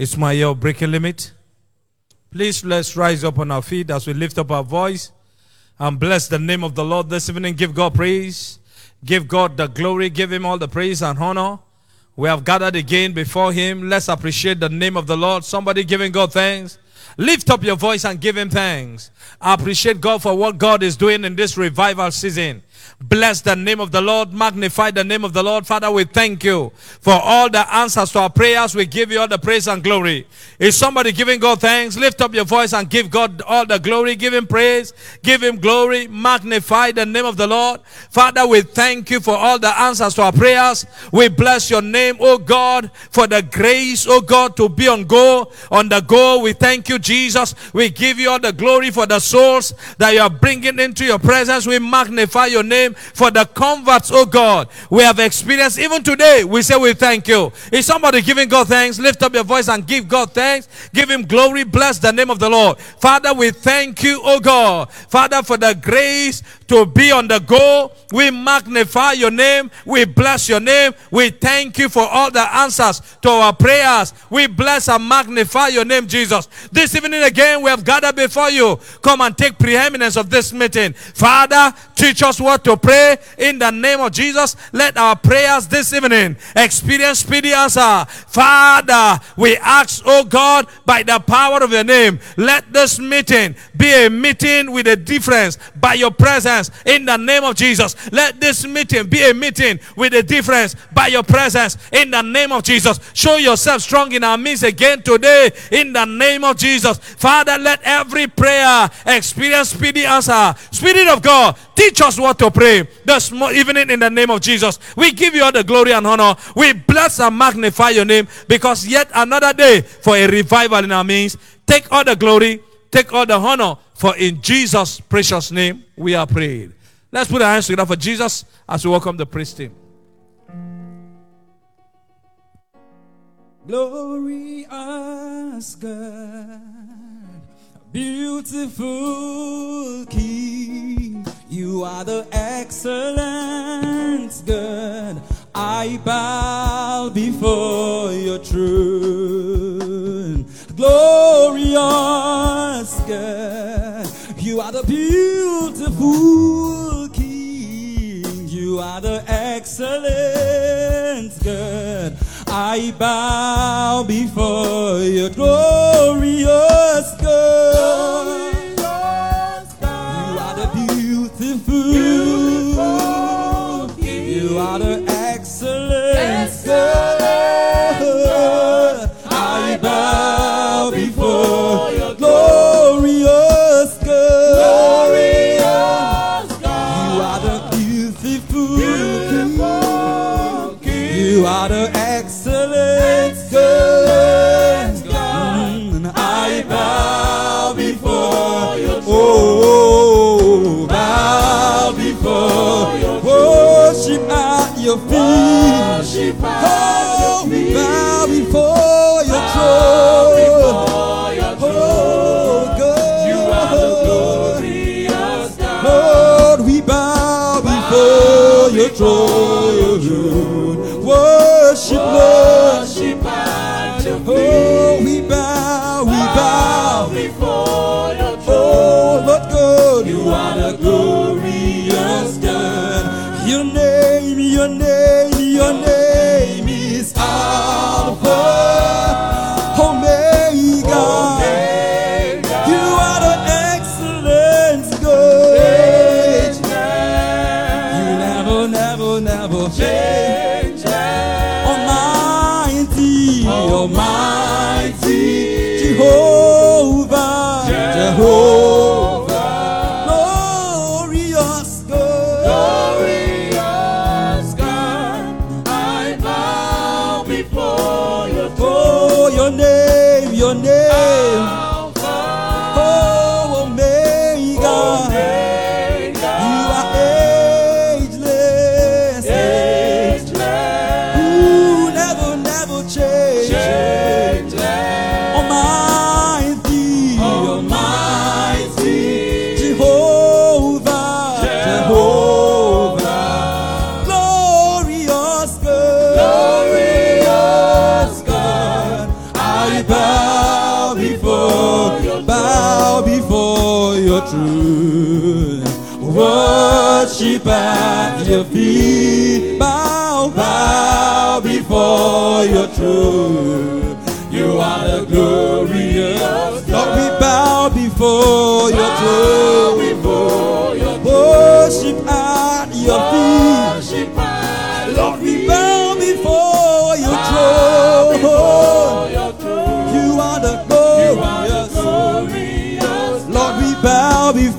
It's my year of breaking limit. Please let's rise up on our feet as we lift up our voice and bless the name of the Lord this evening. Give God praise. Give God the glory. Give Him all the praise and honor. We have gathered again before Him. Let's appreciate the name of the Lord. Somebody giving God thanks. Lift up your voice and give Him thanks. I appreciate God for what God is doing in this revival season. Bless the name of the Lord. Magnify the name of the Lord. Father, we thank you for all the answers to our prayers. We give you all the praise and glory. Is somebody giving God thanks? Lift up your voice and give God all the glory. Give him praise. Give him glory. Magnify the name of the Lord. Father, we thank you for all the answers to our prayers. We bless your name, oh God, for the grace, oh God, to be on go, on the go. We thank you, Jesus. We give you all the glory for the souls that you are bringing into your presence. We magnify your name for the converts, oh God, we have experienced even today. We say we thank you. Is somebody giving God thanks? Lift up your voice and give God thanks. Give him glory. Bless the name of the Lord. Father, we thank you, oh God. Father, for the grace to be on the go. We magnify your name. We bless your name. We thank you for all the answers to our prayers. We bless and magnify your name, Jesus. This evening again, we have gathered before you. Come and take preeminence of this meeting. Father, teach us what to pray in the name of Jesus. Let our prayers this evening experience speedy answer. Father, we ask, oh God, by the power of your name, let this meeting be a meeting with a difference by your presence in the name of Jesus. Let this meeting be a meeting with a difference by your presence in the name of Jesus. Show yourself strong in our midst again today in the name of Jesus. Father, let every prayer experience speedy answer. Spirit of God, teach us what to pray this evening in the name of Jesus. We give you all the glory and honor. We bless and magnify your name because yet another day for a revival in our midst. Take all the glory, take all the honor, for in Jesus' precious name we are prayed. Let's put our hands together for Jesus as we welcome the priest team. Glorious God, beautiful King, you are the excellent God. I bow before your throne. Glorious God, you are the beautiful King. You are the excellent God. I bow before your glorious God. You are the beautiful. You are the bow before your truth, worship at your feet, bow, bow before your truth. You are the glorious God. Lord, we bow before your throne, before your truth. worship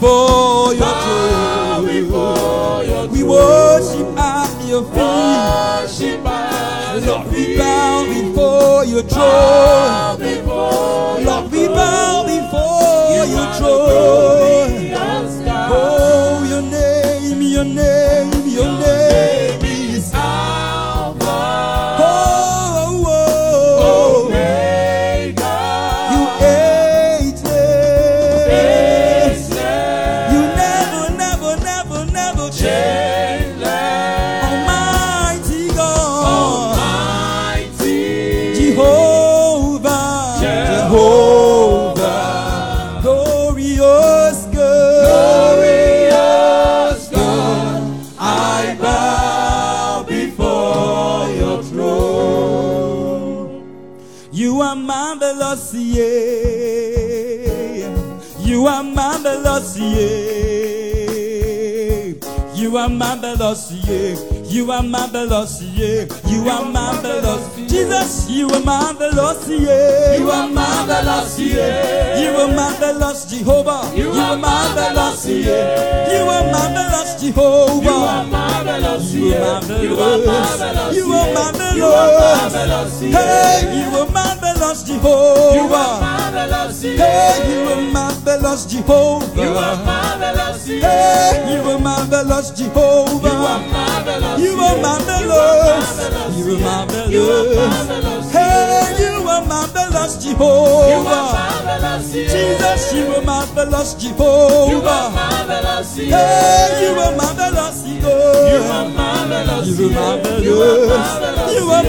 before your throne. We worship at your feet. Lord, we bow before your throne. Lord, we bow before your throne. Are marvelous, yeah. You are marvelous, yeah. You are marvelous. Jesus, you are marvelous, yeah. You are marvelous, yeah. You are marvelous, Jehovah. You are marvelous, yeah. You are marvelous, Jehovah. You are marvelous, yeah. You are marvelous. You are marvelous. Hey, you are marvelous, Jehovah. Hey, you are marvelous, Jehovah. You are marvelous. Hey, you are marvelous, Jehovah. You are marvelous. You are marvelous. You are marvelous. Hey, you are marvelous, Jehovah. Jesus, you my the Jehovah You are marvelous, Jehovah. Hey, you are marvelous, God. You are marvelous. You are marvelous. You are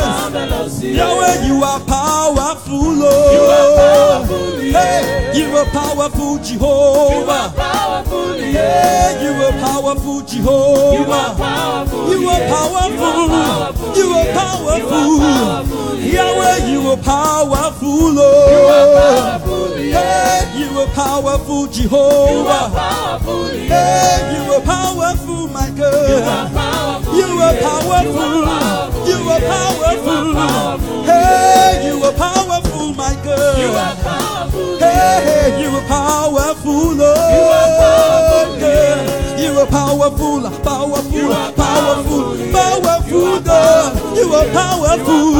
marvelous. Yahweh, you are powerful, Lord. You are powerful. Hey, you are powerful, Jehovah. You are powerful. Yeah, you are powerful, Jehovah. You are powerful. You are powerful. Are powerful. Yahweh, you are powerful, Lord. Hey, you are powerful, Jehovah. Hey, you are powerful, my God. You are powerful. You are powerful. You are powerful Hey, you are powerful, my God. You are powerful Hey, hey you are powerful, powerful, powerful, powerful, powerful, God. You are powerful.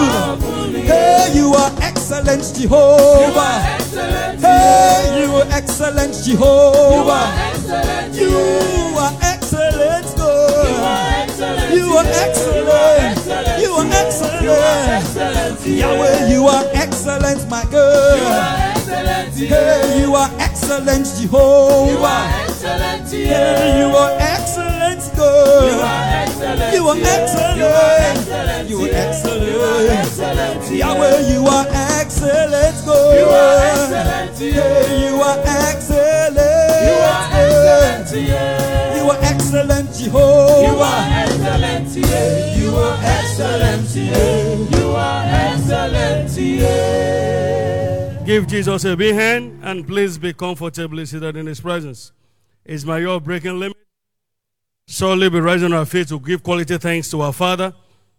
Hey, you are excellent, Jehovah. Hey, you are excellent, Jehovah. You are excellent, God. You are excellent. You are excellent. Yahweh, you are excellent, my God. Hey, you are excellent, Jehovah. You are excellent. Hey, you are excellent, God. You are excellent. You are excellent. Yahweh, you are excellent, God. Hey, you are excellent. You are excellent, Jehovah. You are excellent, yeah. You are excellent, yeah. You are excellent, yeah. Give Jesus a big hand and please be comfortably seated in his presence. Is my yoke breaking limit? Surely be rising our feet to give quality thanks to our Father.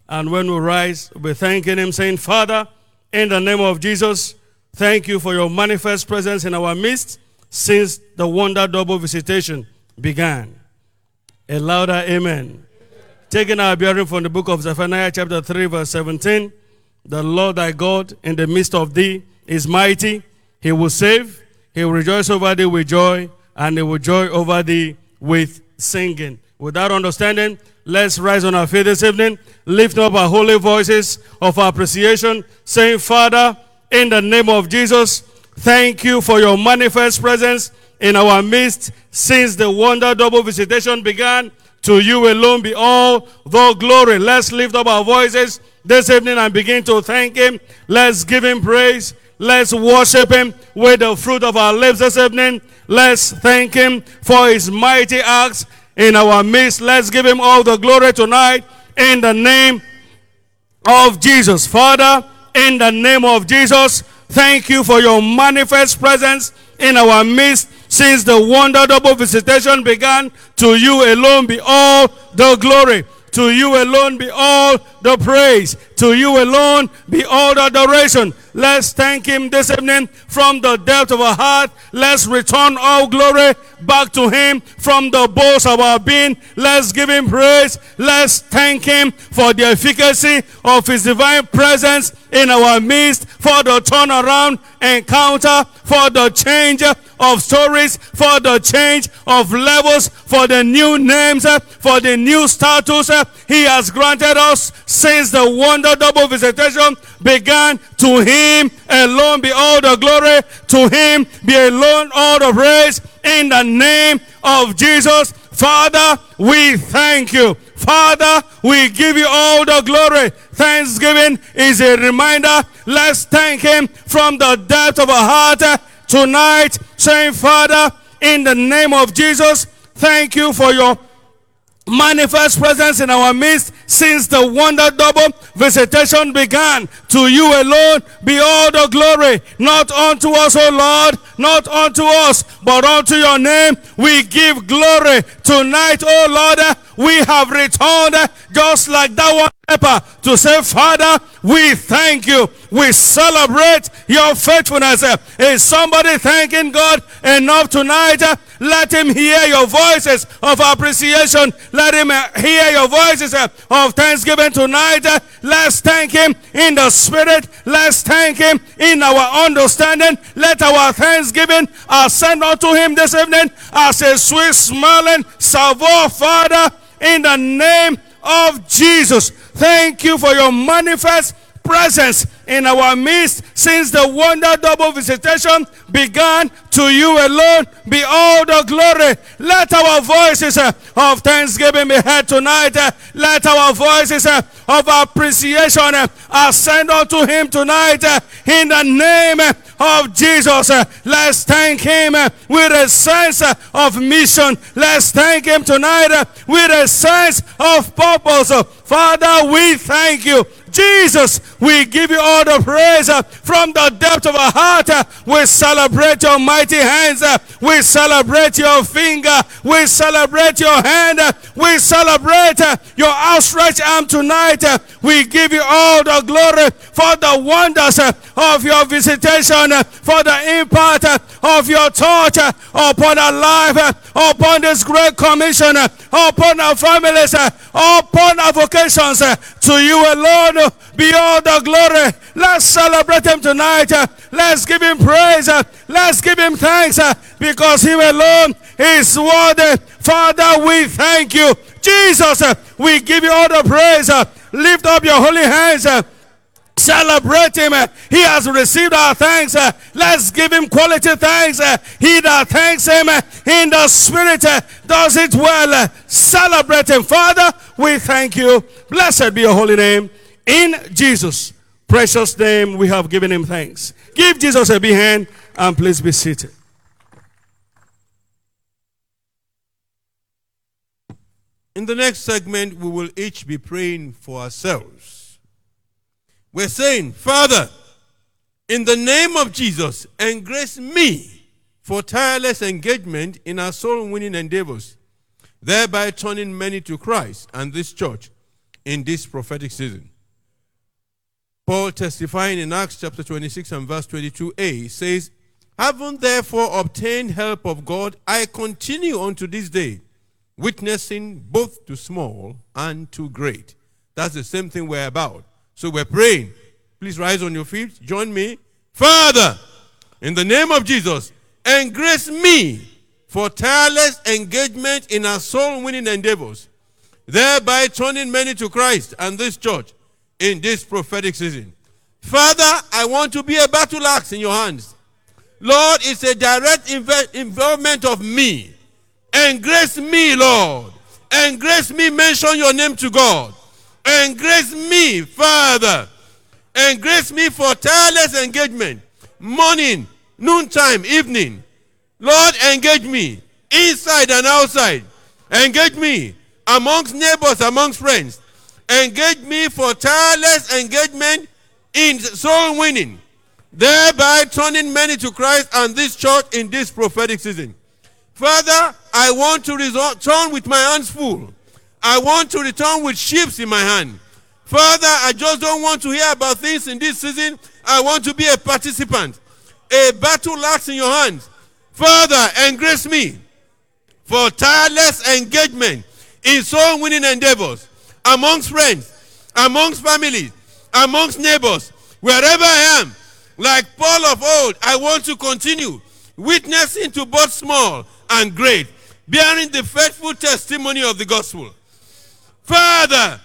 And when we rise, we'll be thanking him, saying, Father, in the name of Jesus, thank you for your manifest presence in our midst since the wonder double visitation began. A louder amen. Taking our bearing from the book of Zephaniah, chapter 3, verse 17. The Lord thy God in the midst of thee is mighty. He will save. He will rejoice over thee with joy, and he will joy over thee with singing. With that understanding, let's rise on our feet this evening, lift up our holy voices of appreciation, saying, Father, in the name of Jesus, thank you for your manifest presence in our midst since the wonder double visitation began. To you alone be all the glory. Let's lift up our voices this evening and begin to thank Him. Let's give Him praise. Let's worship him with the fruit of our lips this evening. Let's thank him for his mighty acts in our midst. Let's give him all the glory tonight in the name of Jesus. Father, in the name of Jesus, thank you for your manifest presence in our midst since the wonder double visitation began. To you alone be all the glory. To you alone be all the praise. To you alone be all the adoration. Let's thank him this evening from the depth of our heart. Let's return all glory back to him from the bowels of our being. Let's give him praise. Let's thank him for the efficacy of his divine presence in our midst, for the turnaround encounter, for the change of stories, for the change of levels, for the new names, for the new status he has granted us since the wonder double visitation began. To him alone be all the glory. To him be alone all the praise. In the name of Jesus, Father, we thank you. Father, we give you all the glory. Thanksgiving is a reminder. Let's thank him from the depth of our heart tonight, saying, Father, in the name of Jesus, thank you for your manifest presence in our midst since the wonder double visitation began. To you alone be all the glory, not unto us, O Lord, not unto us, but unto your name. We give glory tonight, O Lord. We have returned just like that one to say, Father, we thank you. We celebrate your faithfulness. Is somebody thanking God enough tonight? Let him hear your voices of appreciation. Let him hear your voices of thanksgiving tonight. Let's thank him in the spirit. Let's thank him in our understanding. Let our thanksgiving ascend unto him this evening as a sweet smelling savour, Father, in the name of Jesus. Thank you for your manifest presence in our midst since the wonder double visitation began. To you alone be all the glory. Let our voices uh, of thanksgiving be heard tonight. Uh, let our voices uh, of appreciation uh, ascend unto him tonight uh, in the name uh, of Jesus. Let's thank him with a sense of mission. Let's thank him tonight with a sense of purpose. Father, we thank you. Jesus, we give you all the praise uh, from the depth of our heart. uh, we celebrate your mighty hands. uh, we celebrate your finger. We celebrate your hand. Uh, we celebrate uh, your outstretched arm tonight. Uh, we give you all the glory for the wonders of your visitation, for the impact of your touch upon our life, upon this great commission, upon our families, uh, upon our vocations. uh, to you alone uh, be all the glory. Let's celebrate him tonight. Let's give him praise. Let's give him thanks because he alone is worthy. Father, we thank you. Jesus, we give you all the praise. Lift up your holy hands. Celebrate him. He has received our thanks. Let's give him quality thanks. He that thanks him in the spirit does it well. Celebrate him. Father, we thank you. Blessed be your holy name. In Jesus' precious name, we have given him thanks. Give Jesus a big hand and please be seated. In the next segment, we will each be praying for ourselves. We're saying, Father, in the name of Jesus, engrace me for tireless engagement in our soul winning endeavors, thereby turning many to Christ and this church in this prophetic season. Paul testifying in Acts chapter 26 and verse 22a says, Having therefore obtained help of God, I continue unto this day, witnessing both to small and to great. That's the same thing we're about. So we're praying. Please rise on your feet. Join me. Father, in the name of Jesus, engrace me for tireless engagement in our soul winning endeavors, thereby turning many to Christ and this church in this prophetic season. Father, I want to be a battle axe in your hands. Lord, it's a direct inve- involvement of me. Engrace me, Lord. Engrace me, mention your name to God. Engrace me, Father. Engrace me for tireless engagement morning, noontime, evening. Lord, engage me inside and outside. Engage me amongst neighbors, amongst friends. Engage me for tireless engagement in soul winning, thereby turning many to Christ and this church in this prophetic season. Father, I want to return with my hands full. I want to return with ships in my hand. Father, I just don't want to hear about things in this season. I want to be a participant. A battle axe in your hands. Father, engrace me for tireless engagement in soul winning endeavors amongst friends, amongst families, amongst neighbors, wherever I am. Like Paul of old, I want to continue witnessing to both small and great, bearing the faithful testimony of the gospel. Father,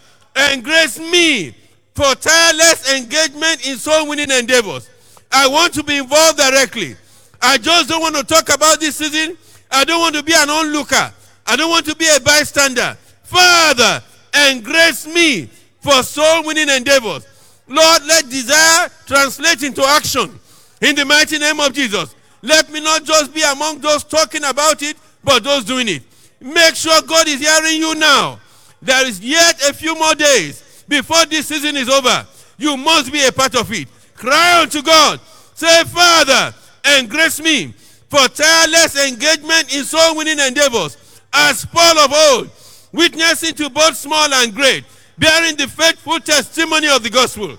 engrace me for tireless engagement in soul winning endeavors. I want to be involved directly. I just don't want to talk about this season. I don't want to be an onlooker. I don't want to be a bystander. Father, engrace me for soul winning endeavors. Lord, let desire translate into action in the mighty name of Jesus. Let me not just be among those talking about it, but those doing it. Make sure God is hearing you now. There is yet a few more days before this season is over. You must be a part of it. Cry unto God. Say, Father, engrace me for tireless engagement in soul winning endeavors, as Paul of old, witnessing to both small and great, bearing the faithful testimony of the gospel.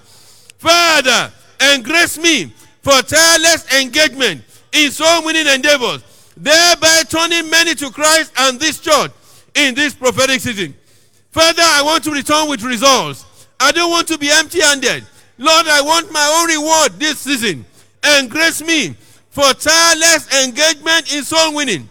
Father, engrace me for tireless engagement in soul winning endeavors, thereby turning many to Christ and this church in this prophetic season. Father, I want to return with results. I don't want to be empty handed. Lord, I want my own reward this season. And grace me for tireless engagement in soul winning.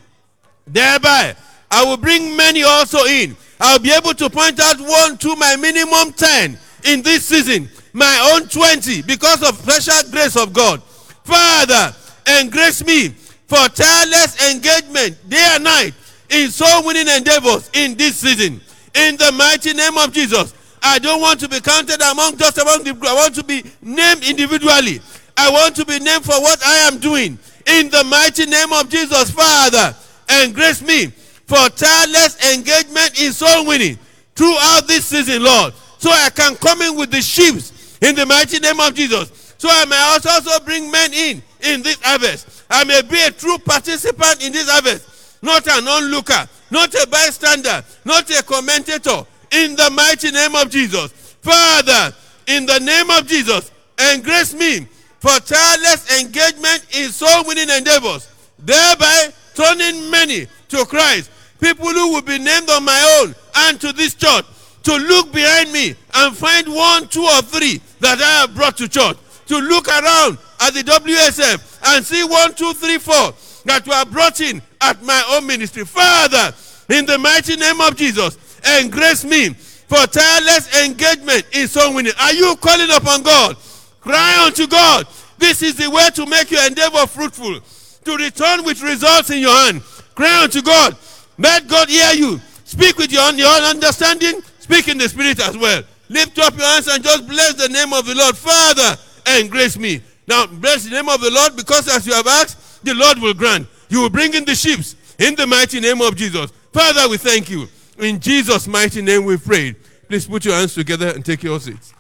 Thereby, I will bring many also in. I'll be able to point out one to my minimum 10 in this season, my own 20 because of special grace of God. Father, and grace me for tireless engagement day and night in soul winning endeavors in this season. In the mighty name of Jesus. I don't want to be counted among just among the group. I want to be named individually. I want to be named for what I am doing. In the mighty name of Jesus, Father, and grace me for tireless engagement in soul winning throughout this season, Lord. So I can come in with the sheep in the mighty name of Jesus. So I may also bring men in in this harvest. I may be a true participant in this harvest, not an onlooker, not a bystander, not a commentator. In the mighty name of Jesus. Father, in the name of Jesus, engrace me for tireless engagement in soul winning endeavors, thereby turning many to Christ. People who will be named on my own and to this church to look behind me and find one, two, or three that I have brought to church. To look around at the WSF and see one, two, three, four that were brought in at my own ministry. Father, in the mighty name of Jesus, engrace me for tireless engagement in soul winning. Are you calling upon God? Cry unto God. This is the way to make your endeavor fruitful, to return with results in your hand. Cry unto God. Let God hear you. Speak with your, your understanding. Speak in the spirit as well. Lift up your hands and just bless the name of the Lord. Father, engrace me. Now, bless the name of the Lord because as you have asked, the Lord will grant. You will bring in the sheep in the mighty name of Jesus. Father, we thank you. In Jesus' mighty name we pray. Please put your hands together and take your seats.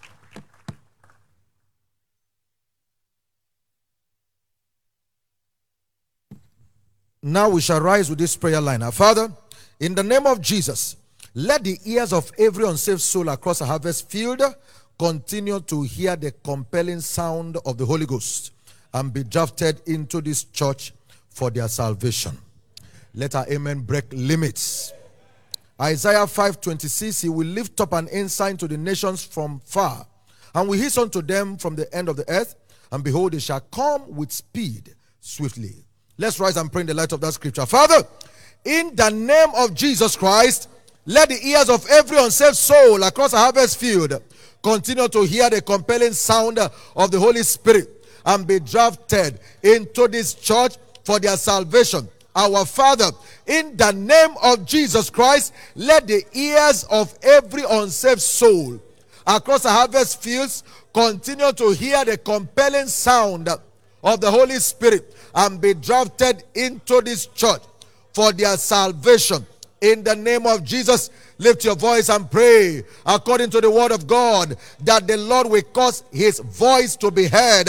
Now we shall rise with this prayer line. Our Father, in the name of Jesus, let the ears of every unsaved soul across a harvest field continue to hear the compelling sound of the Holy Ghost and be drafted into this church for their salvation. Let our amen break limits. Isaiah 5:26 He will lift up an ensign to the nations from far and will hiss unto them from the end of the earth and behold they shall come with speed swiftly. Let's rise and pray in the light of that scripture. Father, in the name of Jesus Christ, let the ears of every unsaved soul across a harvest field continue to hear the compelling sound of the Holy Spirit and be drafted into this church for their salvation. Our Father, in the name of Jesus Christ, let the ears of every unsaved soul across the harvest fields continue to hear the compelling sound of the Holy Spirit and be drafted into this church for their salvation. In the name of Jesus, lift your voice and pray according to the word of God that the Lord will cause his voice to be heard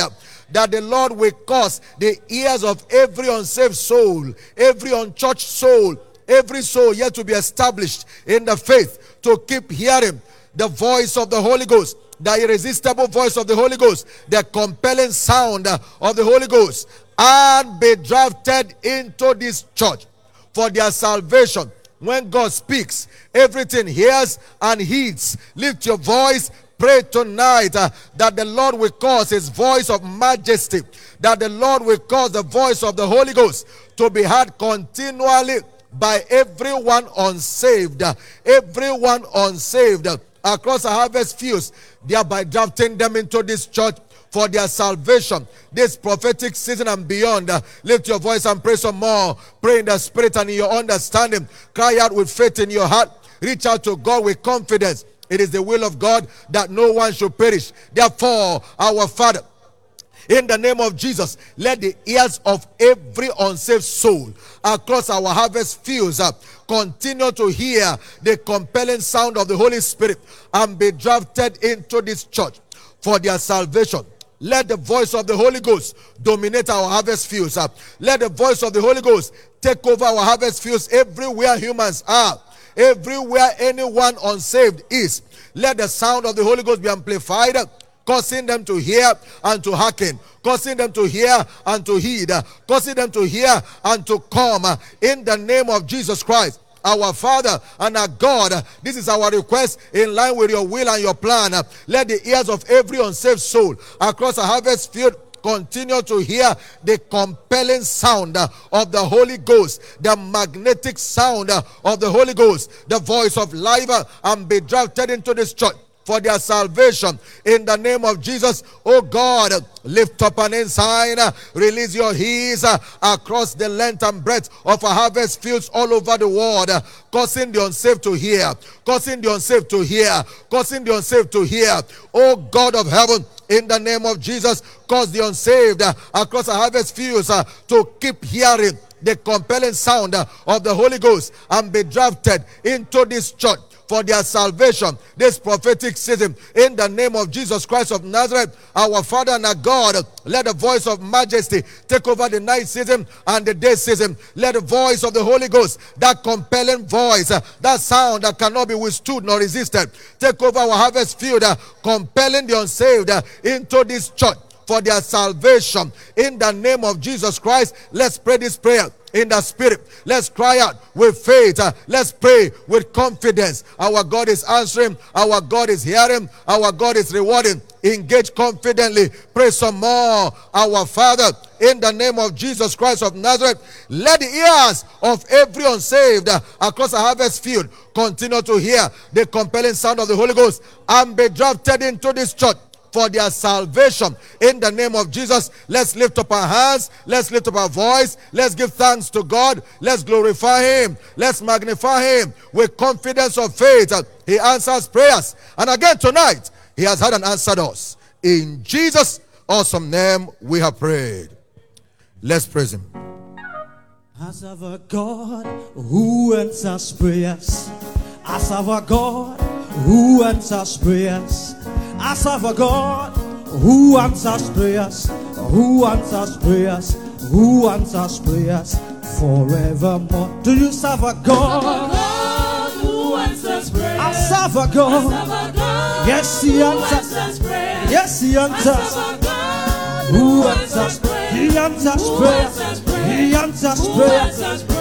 that the Lord will cause the ears of every unsaved soul, every unchurched soul, every soul yet to be established in the faith to keep hearing the voice of the Holy Ghost, the irresistible voice of the Holy Ghost, the compelling sound of the Holy Ghost, and be drafted into this church for their salvation. When God speaks, everything hears and heeds. Lift your voice, pray tonight uh, that the Lord will cause his voice of majesty, that the Lord will cause the voice of the Holy Ghost to be heard continually by everyone unsaved, uh, everyone unsaved uh, across the harvest fields, thereby drafting them into this church for their salvation. This prophetic season and beyond, uh, lift your voice and pray some more. Pray in the spirit and in your understanding. Cry out with faith in your heart. Reach out to God with confidence. It is the will of God that no one should perish. Therefore, our Father, in the name of Jesus, let the ears of every unsaved soul across our harvest fields up continue to hear the compelling sound of the Holy Spirit and be drafted into this church for their salvation. Let the voice of the Holy Ghost dominate our harvest fields. Uh, let the voice of the Holy Ghost take over our harvest fields everywhere humans are, everywhere anyone unsaved is. Let the sound of the Holy Ghost be amplified, causing them to hear and to hearken, causing them to hear and to heed, causing them to hear and to come in the name of Jesus Christ our Father and our God. This is our request in line with your will and your plan. Let the ears of every unsaved soul across the harvest field continue to hear the compelling sound uh, of the Holy Ghost, the magnetic sound uh, of the Holy Ghost, the voice of life, uh, and be drafted into this church for their salvation. In the name of Jesus, oh God, lift up an ensign, release your heat uh, across the length and breadth of our harvest fields all over the world, causing the unsaved to hear, causing the unsaved to hear, causing the unsaved to hear. Oh God of heaven, in the name of Jesus, cause the unsaved uh, across our harvest fields uh, to keep hearing the compelling sound of the Holy Ghost and be drafted into this church for their salvation this prophetic season. In the name of Jesus Christ of Nazareth, our Father and our God, let the voice of majesty take over the night season and the day season. Let the voice of the Holy Ghost, that compelling voice, that sound that cannot be withstood nor resisted, take over our harvest field, compelling the unsaved into this church for their salvation. In the name of Jesus Christ, let's pray this prayer in the spirit. Let's cry out with faith. Uh, let's pray with confidence. Our God is answering. Our God is hearing. Our God is rewarding. Engage confidently. Pray some more. Our Father, in the name of Jesus Christ of Nazareth, let the ears of every unsaved uh, across the harvest field continue to hear the compelling sound of the Holy Ghost and be drafted into this church for their salvation. In the name of Jesus, let's lift up our hands, let's lift up our voice, let's give thanks to God, let's glorify Him, let's magnify Him with confidence of faith. He answers prayers. And again tonight, He has had an answered us. In Jesus' awesome name, we have prayed. Let's praise Him. As our God who answers prayers, as our God who answers prayers. I serve a God who answers prayers, who answers prayers, who answers prayers forevermore. Do you serve a God? I serve a God. Yes, He answers. Yes, He answers. Who answers? He answers prayers. He answers prayers.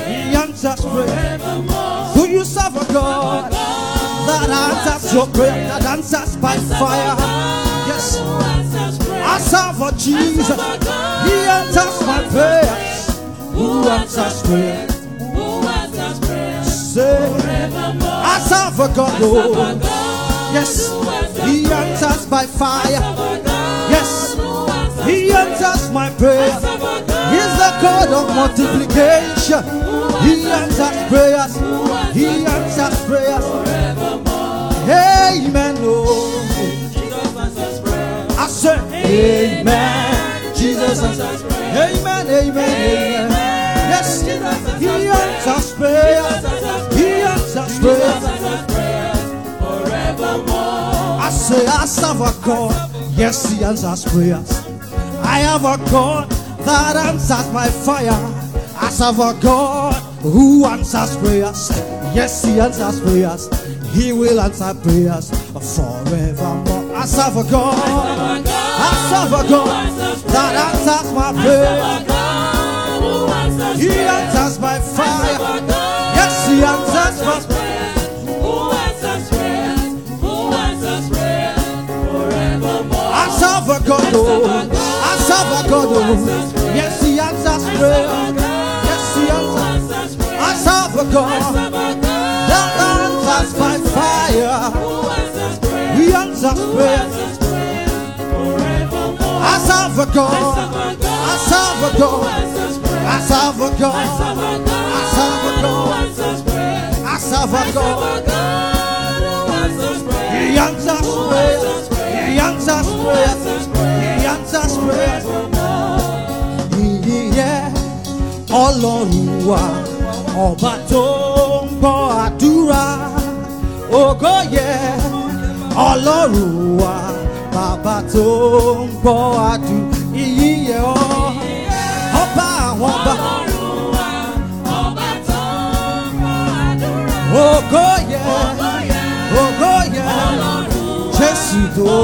He answers prayers. Do you serve a God? That answers your prayer, that answers by fire. Yes, I serve for Jesus. He answers my prayers. Who answers prayer? Say, I serve for God. Oh, yes, He answers by fire. Yes, He answers my prayer. He's the God of multiplication. He answers prayers. He answers prayers. Amen. Oh. I say, Amen. Jesus Jesus answers prayer. Amen, amen, amen. Yes, He answers prayer. He answers prayer. Forevermore. I say, I serve a God. Yes, He answers prayers. I have a God that answers my fire. I serve a God who answers prayers. Yes, He answers prayers. He will answer prayers forevermore. I serve a God. I serve a God that answers my prayers. He answers my fire. Yes, He answers my prayer Who answers prayers Who answers prayers forever I serve a God, oh. I serve a God, oh. Yes, He answers prayer. Yes, He answers. Prayers I serve a God answers by fire. He answers prayer. I serve a God. I serve a God. I serve a God. I serve a God. I serve a God. He answers prayer. He answers prayer. He answers prayer. Yeah. Ọlọ́run wa ọba tó ń gbọ́ àdúrà ògo yẹ ọlọ́run wa bàbá tó ń gbọ́ àdúrà iyì yẹ ọ́. Ọba àwọn ọba. Ògo yẹ ògo yẹ jésù tó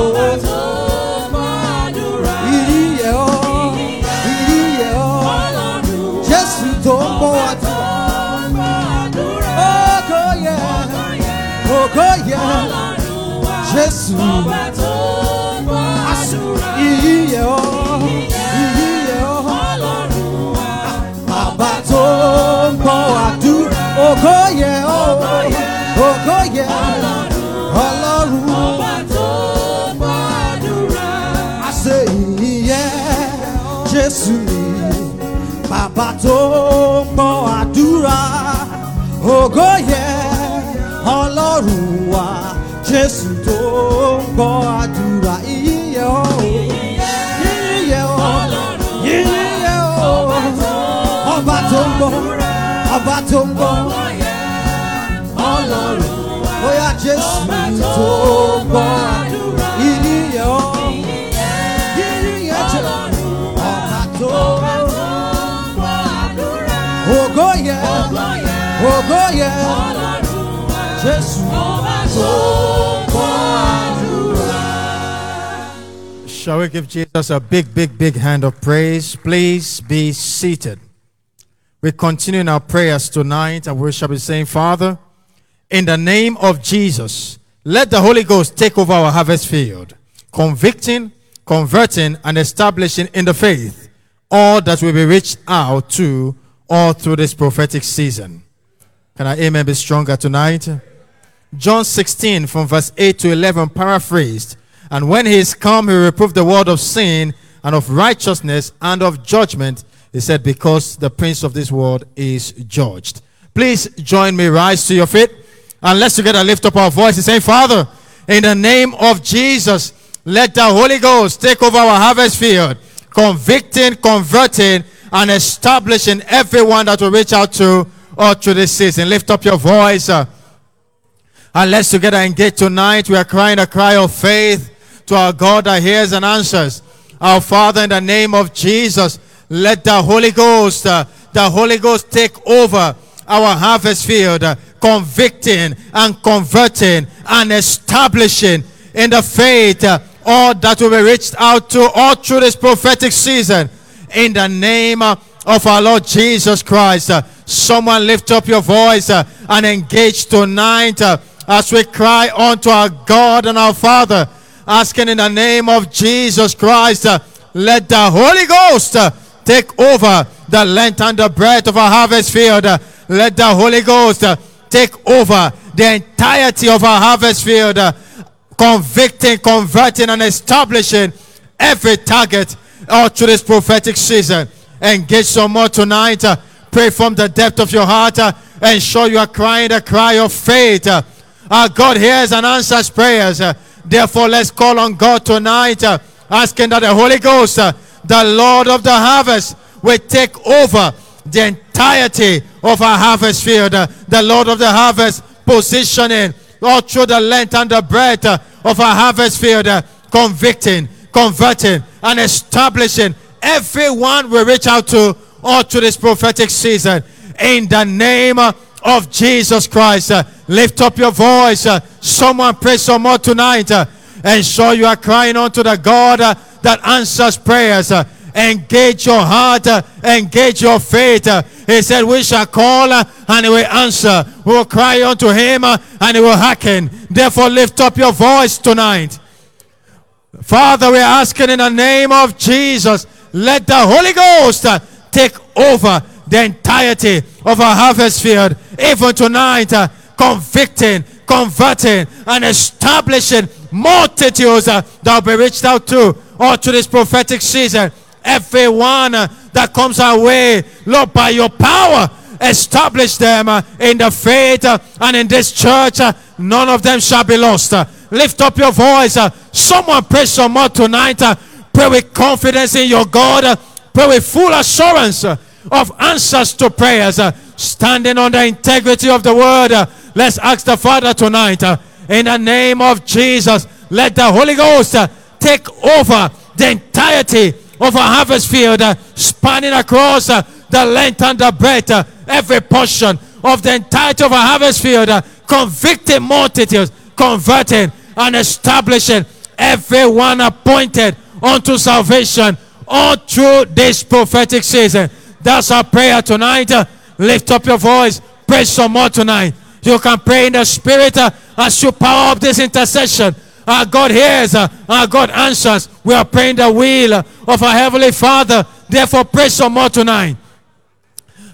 iyì yẹ ọ́ iyì yẹ ọ́. Jésù tó ń gbọ́ ògo yẹ jésù iyì yẹ ọ́ iyì yẹ ọ́ bàbá tó ń gbọ́ àdúrà ògo yẹ ọ́ ògo yẹ ọlọ́run àṣẹ ìyẹ jésù ni. Bàbá tó ń gbọ́ àdúrà ògo yẹ ọlọ́run wa jésù tó ń gbọ́ àdúrà ìyẹ ọ́ ìyẹ ọ́ ìyẹ ọ́ ọba tó ń gbọ́ ọba tó ń gbọ́. Ọlọ́run bóyá jésù tó ń gbọ́ àdúrà. Ìyẹ ọ́ ìyẹ jẹ́ ọba tó ògo yẹ. Ògo yẹ Shall we give Jesus a big, big, big hand of praise? Please be seated. We continue in our prayers tonight, and we shall be saying, Father, in the name of Jesus, let the Holy Ghost take over our harvest field, convicting, converting, and establishing in the faith all that will be reached out to all through this prophetic season. Can I amen be stronger tonight? John 16 from verse 8 to 11 paraphrased. And when he is come, he reproved the world of sin and of righteousness and of judgment. He said, because the prince of this world is judged. Please join me, rise to your feet, and let's together lift up our voices, saying, Father, in the name of Jesus, let the Holy Ghost take over our harvest field, convicting, converting, and establishing everyone that will reach out to or through this season. Lift up your voice. uh, and let's together engage tonight. We are crying a cry of faith to our God that hears and answers. Our Father, in the name of Jesus, let the Holy Ghost, uh, the Holy Ghost take over our harvest field, uh, convicting and converting and establishing in the faith uh, all that will be reached out to all through this prophetic season. In the name uh, of our Lord Jesus Christ, uh, someone lift up your voice uh, and engage tonight as we cry unto our God and our Father, asking in the name of Jesus Christ, uh, let the Holy Ghost uh, take over the length and the breadth of our harvest field. Uh, let the Holy Ghost uh, take over the entirety of our harvest field, uh, convicting, converting, and establishing every target all through this prophetic season. Engage some more tonight. uh, pray from the depth of your heart. Uh, ensure you are crying the cry of faith. Uh, God hears and answers prayers. Uh, therefore, let's call on God tonight, uh, asking that the Holy Ghost uh, the Lord of the harvest will take over the entirety of our harvest field. Uh, The Lord of the harvest positioning all through the length and the breadth uh, of our harvest field, uh, convicting, converting, and establishing everyone we reach out to all through this prophetic season. In the name uh, of Jesus Christ, uh, lift up your voice. uh, Someone pray some more tonight. uh, Ensure you are crying unto the God uh, that answers prayers. uh, Engage your heart, uh, engage your faith. He said, We shall call and he will answer. We will cry unto him and he will hearken. Therefore, lift up your voice tonight. Father, we're asking in the name of Jesus, let the Holy Ghost take over the entirety of our harvest field, even tonight, uh, convicting, converting, and establishing multitudes uh, that will be reached out to all to this prophetic season. Everyone uh, that comes our way, Lord, by your power, establish them uh, in the faith uh, and in this church. uh, none of them shall be lost. Uh, lift up your voice. uh, someone pray some more tonight. uh, pray with confidence in your God. pray with full assurance of answers to prayers. uh, standing on the integrity of the word. uh, let's ask the Father tonight. uh, in the name of Jesus, let the Holy Ghost uh, take over the entirety of our harvest field, uh, spanning across uh, the length and the breadth, every portion of the entirety of our harvest field, convicting multitudes, converting and establishing everyone appointed unto salvation all through this prophetic season. That's our prayer tonight. Uh, lift up your voice, pray some more tonight. You can pray in the spirit uh, as you power up this intercession. Our God hears, uh, our God answers. We are praying the will of our Heavenly Father. Therefore, pray some more tonight.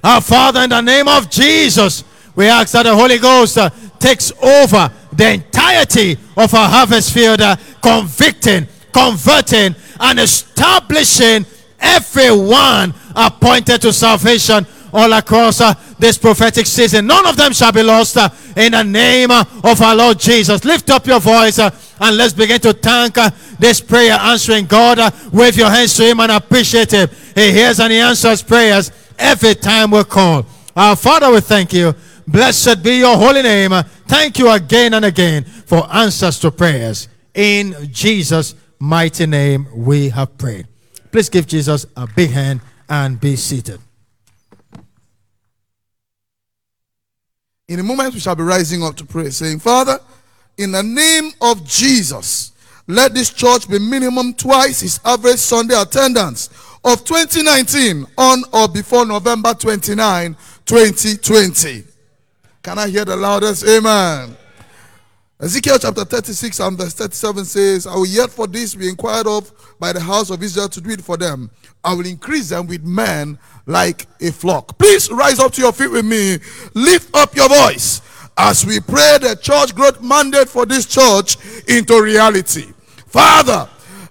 Our Father, in the name of Jesus, we ask that the Holy Ghost takes over the entirety of our harvest field, convicting, converting, and establishing everyone appointed to salvation all across uh, this prophetic season. None of them shall be lost uh, in the name uh, of our Lord Jesus. Lift up your voice uh, and let's begin to thank uh, this prayer answering God. Uh, wave your hands to Him and appreciate Him. He hears and He answers prayers every time we call. Our Father, we thank you. Blessed be your holy name. Thank you again and again for answers to prayers. In Jesus' mighty name, we have prayed. Please give Jesus a big hand and be seated. In a moment, we shall be rising up to pray, saying, Father, in the name of Jesus, let this church be minimum twice its average Sunday attendance of 2019 on or before November 29, 2020. Can I hear the loudest amen? Ezekiel chapter 36 and verse 37 says, I will yet for this be inquired of by the house of Israel to do it for them. I will increase them with men like a flock. Please rise up to your feet with me. Lift up your voice as we pray the church growth mandate for this church into reality. Father,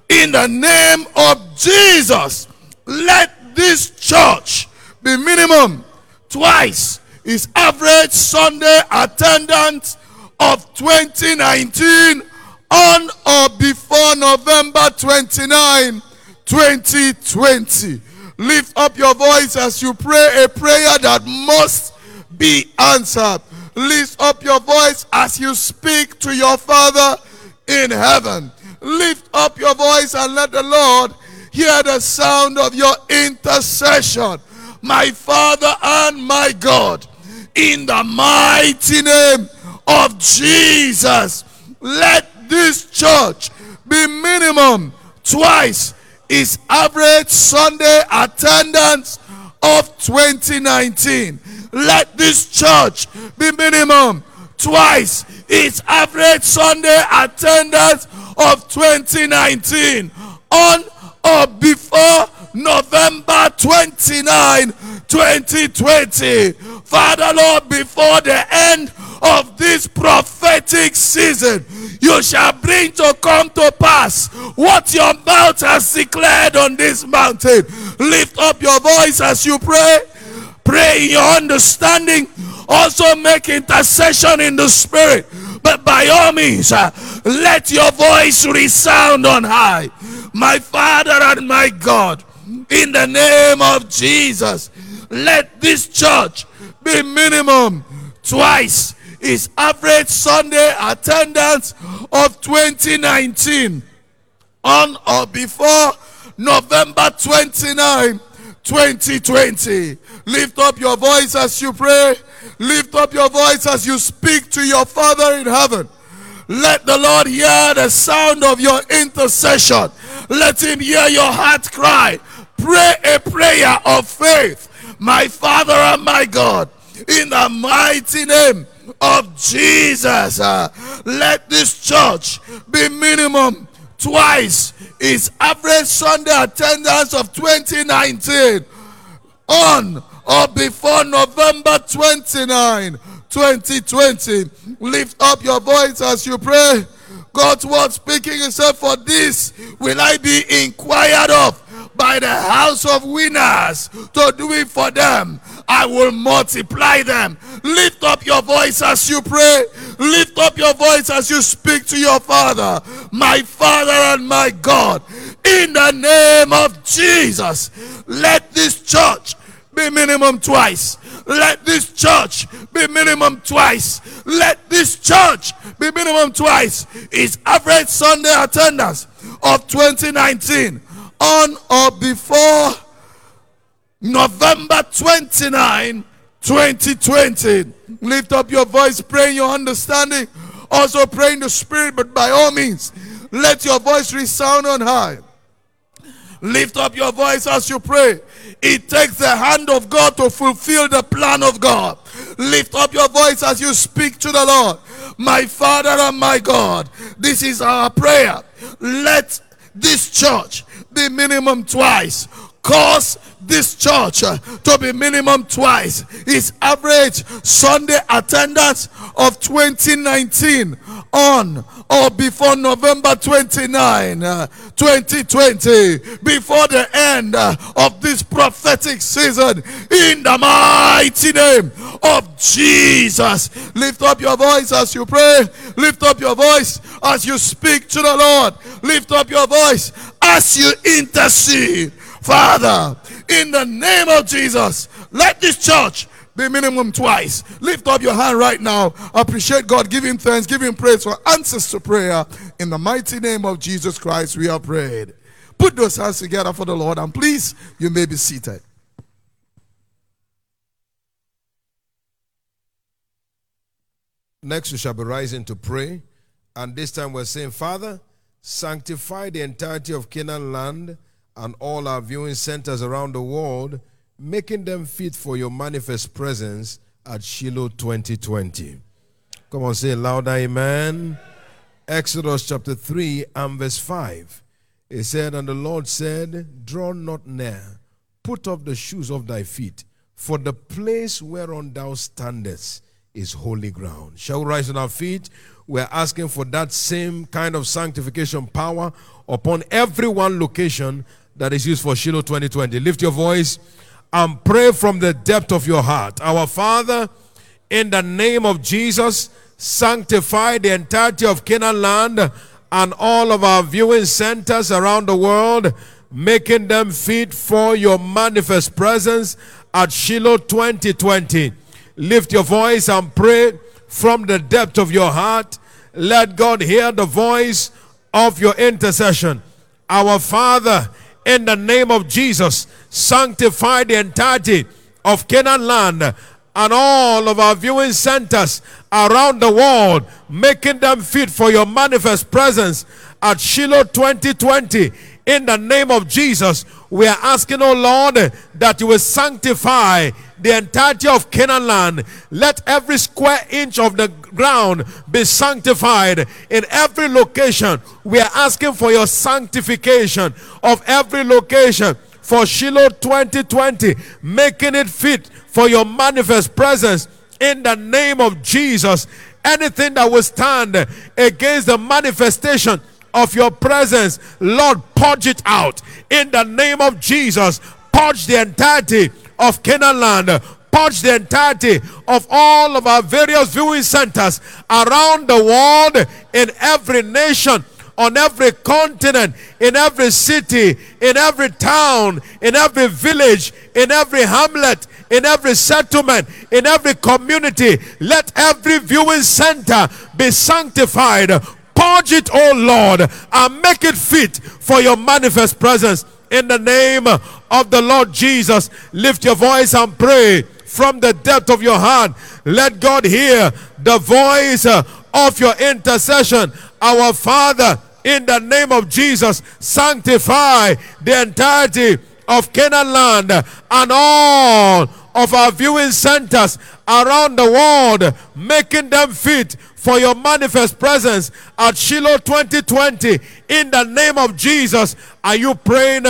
in the name of Jesus, let this church be minimum twice its average Sunday attendance of 2019 on or before November 29, 2020. Lift up your voice as you pray a prayer that must be answered. Lift up your voice as you speak to your Father in heaven. Lift up your voice and let the Lord hear the sound of your intercession. My Father and my God, in the mighty name of Jesus, let this church be minimum twice its average Sunday attendance of 2019. Let this church be minimum twice its average Sunday attendance of 2019 on or before November 29, 2020. Father Lord, before the end of this prophetic season, you shall bring to come to pass what your mouth has declared on this mountain. Lift up your voice as you pray. Pray in your understanding. Also make intercession in the spirit. But by all means, uh, let your voice resound on high. My Father and my God, in the name of Jesus. Let this church be minimum twice its average Sunday attendance of 2019 on or before November 29, 2020. Lift up your voice as you pray. Lift up your voice as you speak to your Father in heaven. Let the Lord hear the sound of your intercession. Let him hear your heart cry. Pray a prayer of faith. My Father and my God, in the mighty name of Jesus, uh, let this church be minimum twice its average Sunday attendance of 2019 on or before November 29, 2020. Lift up your voice as you pray. God's word speaking He said, For this will I be inquired of by the house of winners to do it for them. I will multiply them. Lift up your voice as you pray. Lift up your voice as you speak to your Father, my Father and my God. In the name of Jesus, let this church be minimum twice. Let this church be minimum twice. Let this church be minimum twice. Its average Sunday attendance of 2019 on or before November 29, 2020. Lift up your voice, pray in your understanding. Also pray in the spirit, but by all means, let your voice resound on high. Lift up your voice as you pray. It takes the hand of God to fulfill the plan of God. Lift up your voice as you speak to the Lord. My Father and my God, this is our prayer. Let this church be minimum twice. Cause this church uh, to be minimum twice its average Sunday attendance of 2019 on or before November 29, uh, 2020, before the end uh, of this prophetic season, in the mighty name of Jesus. Lift up your voice as you pray, lift up your voice as you speak to the Lord, lift up your voice as you intercede. Father, in the name of Jesus, let this church be minimum twice. Lift up your hand right now. Appreciate God, him thanks, him praise for answers to prayer. In the mighty name of Jesus Christ, we are prayed. Put those hands together for the Lord, and please, you may be seated. Next, we shall be rising to pray. And this time we're saying, Father, sanctify the entirety of Canaan land and all our viewing centers around the world, making them fit for your manifest presence at Shiloh 2020. Come on, say louder, amen. Exodus chapter 3 and verse 5. It said, And the Lord said, Draw not near, put off the shoes of thy feet, for the place whereon thou standest is holy ground. Shall we rise on our feet? We're asking for that same kind of sanctification power upon every one location that is used for Shiloh 2020. Lift your voice and pray from the depth of your heart. Our Father, in the name of Jesus, sanctify the entirety of Canaan land and all of our viewing centers around the world, making them fit for your manifest presence at Shiloh 2020. Lift your voice and pray from the depth of your heart. Let God hear the voice of your intercession. Our Father, in the name of Jesus, sanctify the entirety of Canaan land and all of our viewing centers around the world, making them fit for your manifest presence at Shiloh 2020. In the name of Jesus, we are asking, oh Lord, that you will sanctify the entirety of Canaan land. Let every square inch of the ground be sanctified in every location. We are asking for your sanctification of every location for Shiloh 2020, making it fit for your manifest presence in the name of Jesus. Anything that will stand against the manifestation of your presence, Lord, purge it out in the name of Jesus. Purge the entirety of Canaan land, purge the entirety of all of our various viewing centers around the world in every nation on every continent, in every city, in every town, in every village, in every hamlet, in every settlement, in every community. Let every viewing center be sanctified. Purge it, O Lord, and make it fit for your manifest presence. In the name of the Lord Jesus, lift your voice and pray from the depth of your heart. Let God hear the voice of your intercession. Our Father, in the name of Jesus, sanctify the entirety of Canaan land and all of our viewing centers around the world, making them fit for your manifest presence at Shiloh 2020. In the name of Jesus, are you praying?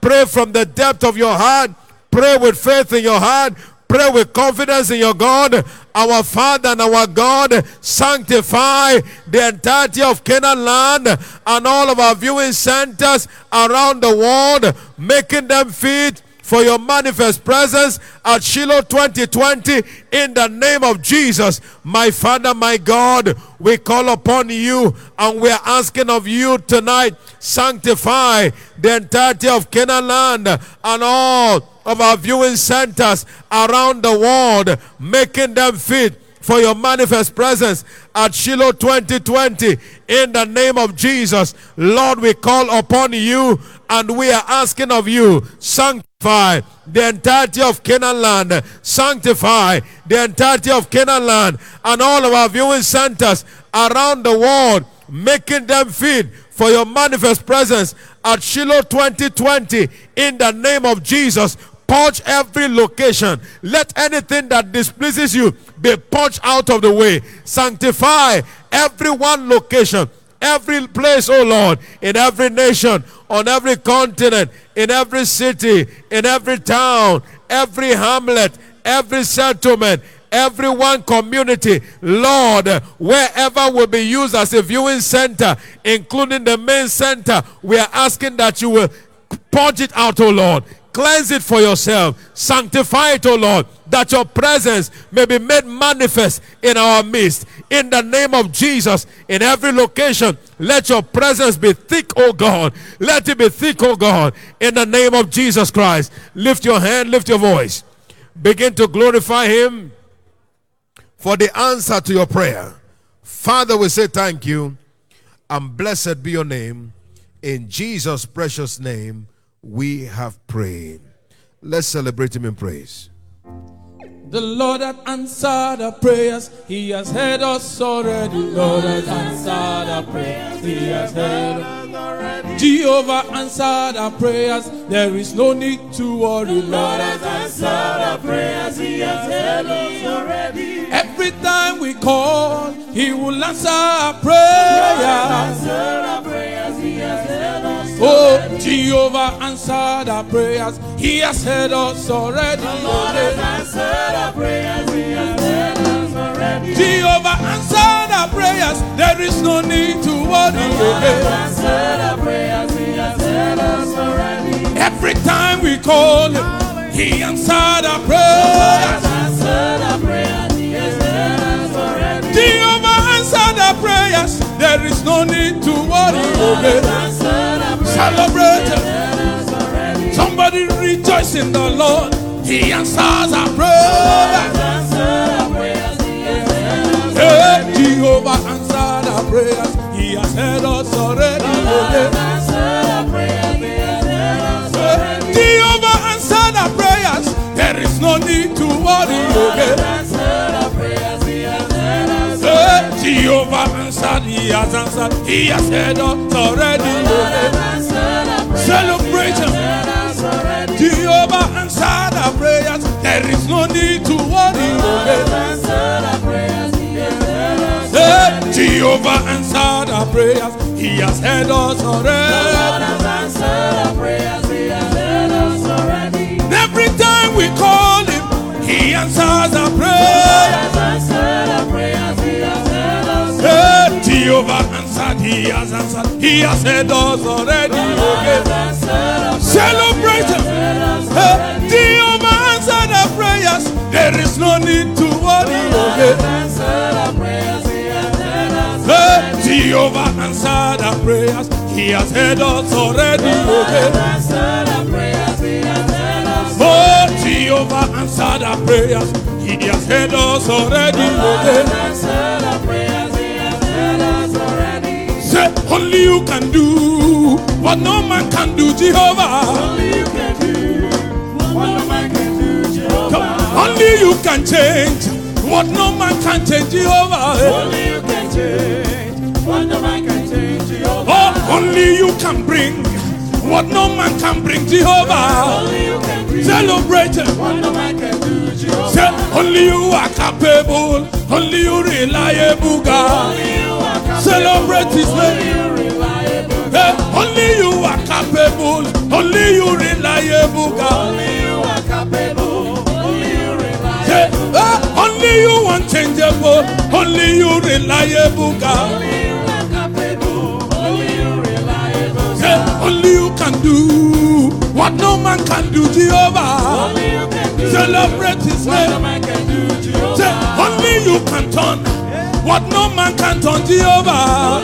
Pray from the depth of your heart. Pray with faith in your heart. Pray with confidence in your God. Our Father and our God, sanctify the entirety of Canaan land and all of our viewing centers around the world, making them fit for your manifest presence at Shiloh 2020 in the name of Jesus. My Father, my God, we call upon you and we are asking of you tonight, sanctify the entirety of Canaan land and all of our viewing centers around the world, making them fit for your manifest presence at Shiloh 2020 in the name of Jesus. Lord, we call upon you and we are asking of you, sanctify the entirety of Canaan land, sanctify the entirety of Canaan land and all of our viewing centers around the world, making them fit for your manifest presence at Shiloh 2020 in the name of Jesus. Purge every location. Let anything that displeases you be purged out of the way. Sanctify every one location, every place, oh Lord, in every nation, on every continent, in every city, in every town, every hamlet, every settlement, every one community, Lord, wherever will be used as a viewing center, including the main center, we are asking that you will purge it out, oh Lord. Cleanse it for yourself. Sanctify it, O Lord, that your presence may be made manifest in our midst. In the name of Jesus, in every location, let your presence be thick, O God. Let it be thick, O God. In the name of Jesus Christ. Lift your hand, lift your voice. Begin to glorify Him for the answer to your prayer. Father, we say thank you and blessed be your name. In Jesus' precious name we have prayed. Let's celebrate Him in praise. The Lord has answered our prayers. He has heard us already. The Lord has answered our prayers. He has heard us already. Jehovah answered our prayers. There is no need to worry. The Lord has answered our prayers. He has heard us already. Every time we call, He will answer our prayers. Oh, Jehovah answered our prayers. He has heard us already. The Lord has answered our prayers. We are settled already. Jehovah answered our prayers. There is no need to worry. The Lord has answered our prayers. We are settled already. Every time we call him, he answered our prayers. The Lord has answered our prayers. We are settled already. Jehovah answered our prayers. There is no need to worry. Celebrate. Somebody rejoice in the Lord. He answers our prayers. Hey, Jehovah answered our prayers. He has heard us already. Hey, Jehovah answered our prayers. There is no need to worry. Hey, Jehovah answered. He has answered. He has heard us already. Celebration. Jehovah answered our prayers. There is no need to worry. Hey, Jehovah answered our prayers. He has heard us already. Every time we call him, he answers our prayers. Jehovah answered, he has answered, he has heard us already. Celebration. Hey, Jehovah answered our prayers. There is no need to worry. Hey, Jehovah answered our prayers. He has heard us already. Oh, Jehovah answered our prayers. He has heard us already. Say, only you can do what no man can do, Jehovah. Come, Only you can change what no man can change, Jehovah. only you can Oh, only you can bring what no man can bring, Jehovah. only Celebrate it. Say, only you are capable, only you reliable, God. Celebrate his name. Hey, only you are capable, only you reliable, God. Say, hey, only you unchangeable, only you reliable, God. Only you reliable. God. Hey, only you can do what no man can do, Jehovah. Celebrate his name. Say, only you can turn what no man can turn, Jehovah.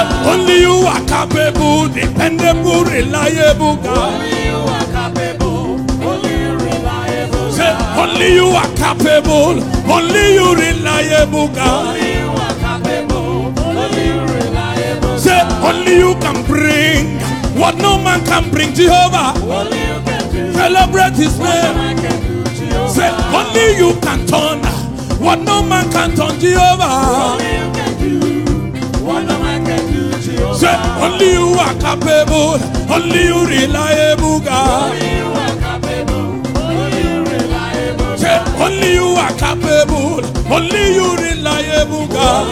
Only you are capable, dependable, reliable, God. Only you are capable, only you reliable. God. Say, only you are capable, only you reliable, God. Only you are capable, only you reliable. Say, only you can bring what no man can bring, Jehovah. Celebrate his name. Say, only you can turn what no man can turn, Jehovah. Only you are capable, only you reliable, God. Only you are capable, only you reliable, God.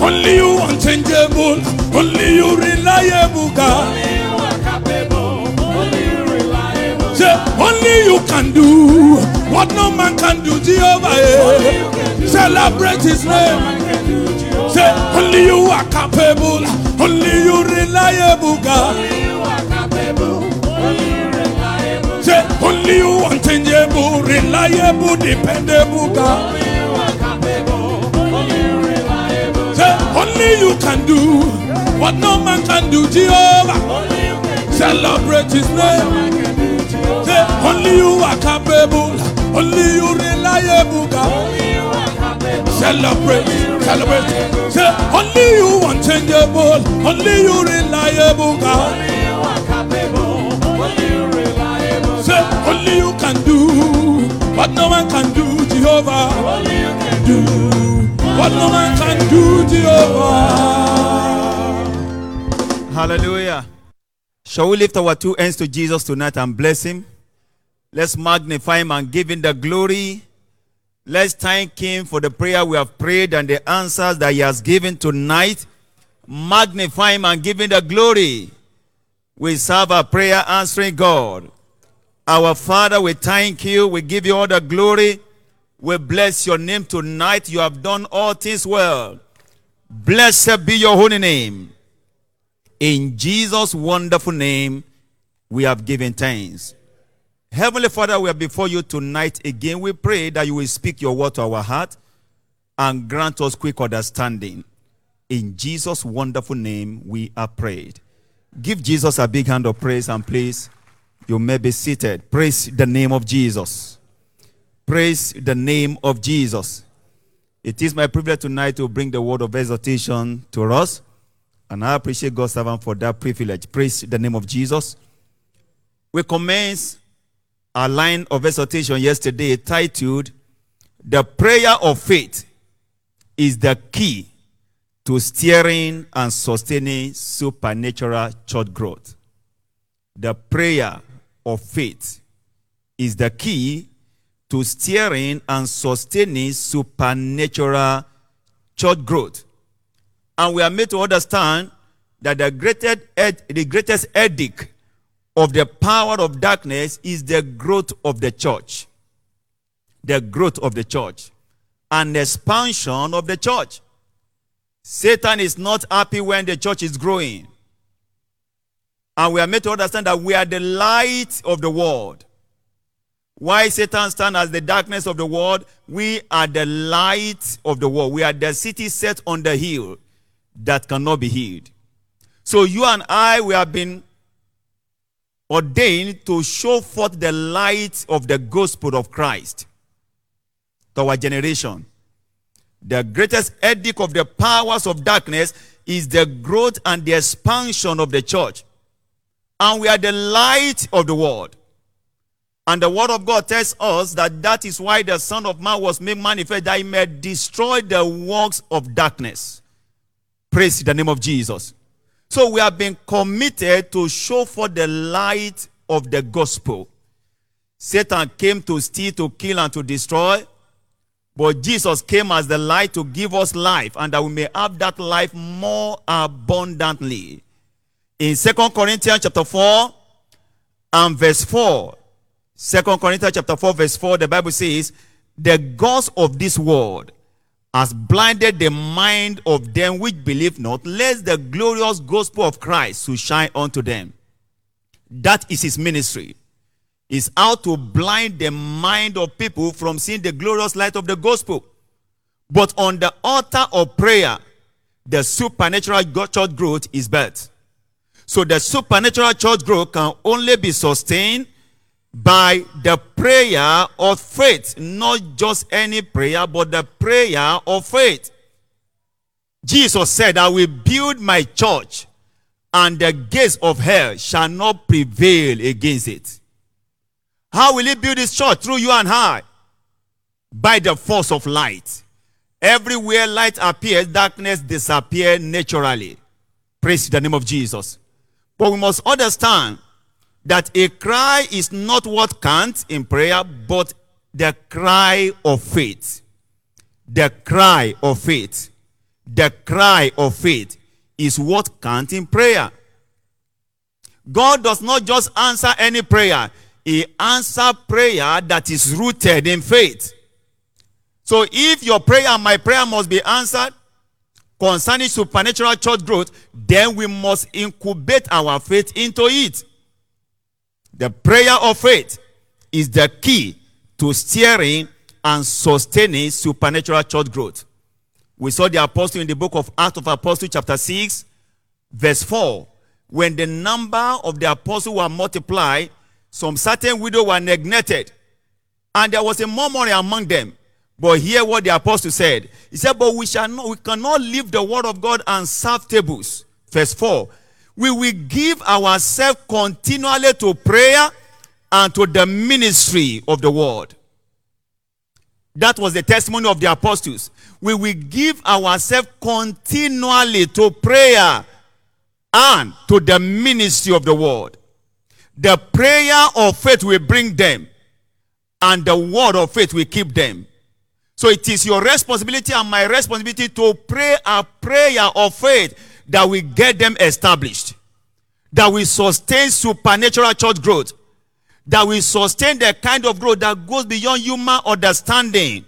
Only you unchangeable, only you reliable, God. Only you can do what no man can do, Jehovah. eh. Celebrate his name. Only you are capable, only you reliable, God. Say, only you unchangeable, reliable, dependable, God. Only you are capable. Only you reliable. Say, only you can do what no man can do, Jehovah. Only you can Celebrate his name. Say, only you are capable, only you reliable, God. Celebrate, celebrate. Say, only you unchangeable, only you reliable, God. Say, only you can do what no man can do, Jehovah. Only you can do what no man can do, Jehovah. Hallelujah. Shall we lift our two hands to Jesus tonight and bless him? Let's magnify him and give him the glory. Let's thank him for the prayer we have prayed and the answers that he has given tonight. Magnify him and give him the glory. We serve a prayer answering God. Our Father, we thank you. We give you all the glory. We bless your name tonight. You have done all things well. Blessed be your holy name. In Jesus' wonderful name, we have given thanks. Heavenly Father, we are before you tonight again. We pray that you will speak your word to our heart and grant us quick understanding. In Jesus' wonderful name, we are prayed. Give Jesus a big hand of praise and please, you may be seated. Praise the name of Jesus. Praise the name of Jesus. It is my privilege tonight to bring the word of exhortation to us. And I appreciate God's servant for that privilege. Praise the name of Jesus. We commence our line of exhortation yesterday titled, The Prayer of Faith is the Key to Steering and Sustaining Supernatural Church Growth. The prayer of faith is the key to steering and sustaining supernatural church growth. And we are made to understand that the greatest, the greatest edict of the power of darkness is the growth of the church. The growth of the church and expansion of the church. Satan is not happy when the church is growing. And we are made to understand that we are the light of the world. Why Satan stand as the darkness of the world? We are the light of the world. We are the city set on the hill that cannot be hid. So you and I, we have been ordained to show forth the light of the gospel of Christ to our generation. The greatest edict of the powers of darkness is the growth and the expansion of the church. And we are the light of the world. And the word of God tells us that that is why the Son of Man was made manifest, that he may destroy the works of darkness. Praise the name of Jesus. So we have been committed to show for the light of the gospel. Satan came to steal, to kill, and to destroy. But Jesus came as the light to give us life, and that we may have that life more abundantly. In Second Corinthians chapter 4 and verse 4, 2 Corinthians chapter 4, verse 4, the Bible says, The gods of this world has blinded the mind of them which believe not, lest the glorious gospel of Christ should shine unto them. That is his ministry. Is how to blind the mind of people from seeing the glorious light of the gospel. But on the altar of prayer, the supernatural church growth is built. So the supernatural church growth can only be sustained by the prayer of faith. Not just any prayer, but the prayer of faith. Jesus said, I will build my church, and the gates of hell shall not prevail against it. How will he build his church? Through you and I. By the force of light. Everywhere light appears, darkness disappears naturally. Praise the name of Jesus. But we must understand that a cry is not what counts in prayer, but the cry of faith. The cry of faith. The cry of faith is what counts in prayer. God does not just answer any prayer, He answers prayer that is rooted in faith. So if your prayer and my prayer must be answered concerning supernatural church growth, then we must incubate our faith into it. The prayer of faith is the key to steering and sustaining supernatural church growth. We saw the apostle in the book of Acts of Apostles, chapter 6, verse 4. When the number of the apostles were multiplied, some certain widows were neglected, and there was a murmuring among them. But hear what the apostle said. He said, But we shall not, we cannot leave the word of God and serve tables. Verse 4 we will give ourselves continually to prayer and to the ministry of the word. That was the testimony of the apostles. We will give ourselves continually to prayer and to the ministry of the word. The prayer of faith will bring them, and the word of faith will keep them. So it is your responsibility and my responsibility to pray a prayer of faith that will get them established, that will sustain supernatural church growth, that will sustain the kind of growth that goes beyond human understanding.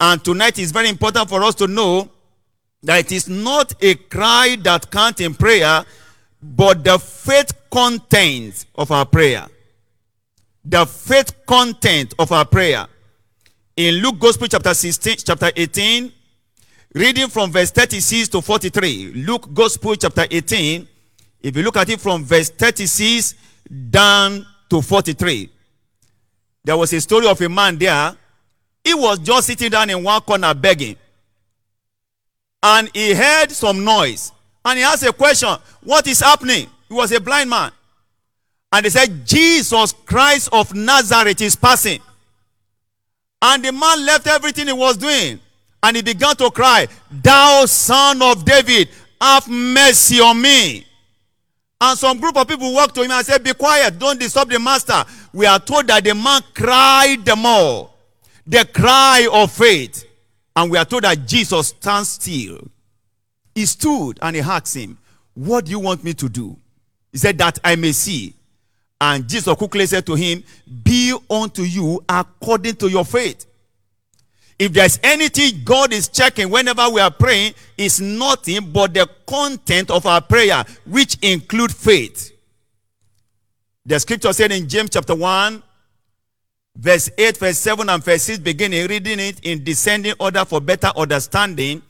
And tonight is very important for us to know that it is not a cry that counts in prayer, but the faith content of our prayer. The faith content of our prayer. In Luke Gospel chapter 16, chapter 18, Reading from verse 36 to 43, Luke Gospel chapter 18, if you look at it from verse 36 down to 43, there was a story of a man there. He was just sitting down in one corner begging. And he heard some noise. And he asked a question What is happening? He was a blind man. And they said, Jesus Christ of Nazareth is passing. And the man left everything he was doing and he began to cry, Thou son of David, have mercy on me. And some group of people walked to him and said, Be quiet, don't disturb the master. We are told that the man cried the more, the cry of faith. And we are told that Jesus stands still. He stood and he asked him, What do you want me to do? He said, That I may see. And Jesus quickly said to him, Be unto you according to your faith. If there's anything God is checking whenever we are praying, it's nothing but the content of our prayer, which include faith. The scripture said in James chapter 1, verse 8, verse 7, and verse 6, beginning reading it in descending order for better understanding.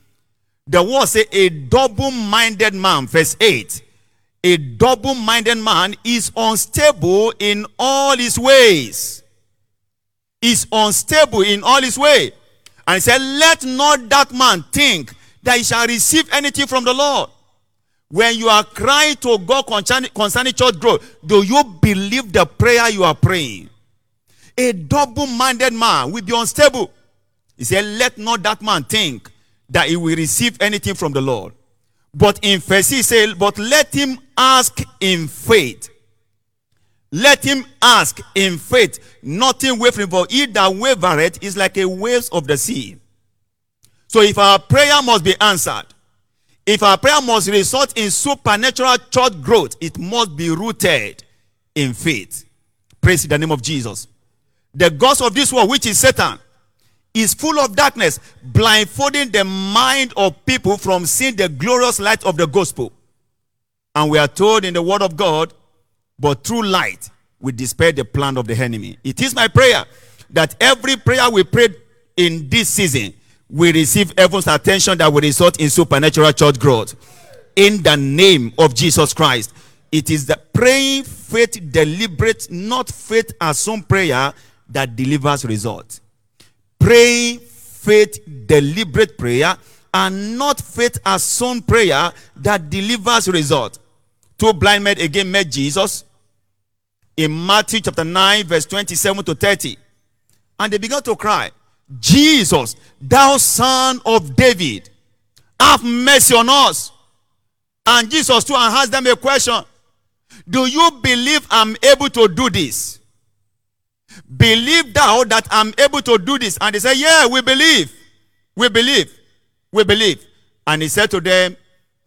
The word say a double-minded man, verse 8. A double-minded man is unstable in all his ways. Is unstable in all his way. And he said, Let not that man think that he shall receive anything from the Lord. When you are crying to God concerning, concerning church growth, do you believe the prayer you are praying? A double minded man will be unstable. He said, Let not that man think that he will receive anything from the Lord. But in verse he said, But let him ask in faith. Let him ask in faith, nothing wavering, for he that wavereth is like a waves of the sea. So if our prayer must be answered, if our prayer must result in supernatural church growth, it must be rooted in faith. Praise the name of Jesus. The gods of this world, which is Satan, is full of darkness, blindfolding the mind of people from seeing the glorious light of the gospel. And we are told in the word of God, but through light we dispel the plan of the enemy. It is my prayer that every prayer we pray in this season we receive heaven's attention that will result in supernatural church growth. In the name of Jesus Christ. It is the praying faith deliberate, not faith assumed prayer that delivers result. Praying faith deliberate prayer and not faith assumed prayer that delivers result. Two blind men again met Jesus in Matthew chapter 9, verse 27 to 30. And they began to cry. Jesus, thou son of David, have mercy on us. And Jesus too and asked them a question. Do you believe I'm able to do this? Believe thou that I'm able to do this? And they said, Yeah, we believe. We believe. We believe. And he said to them,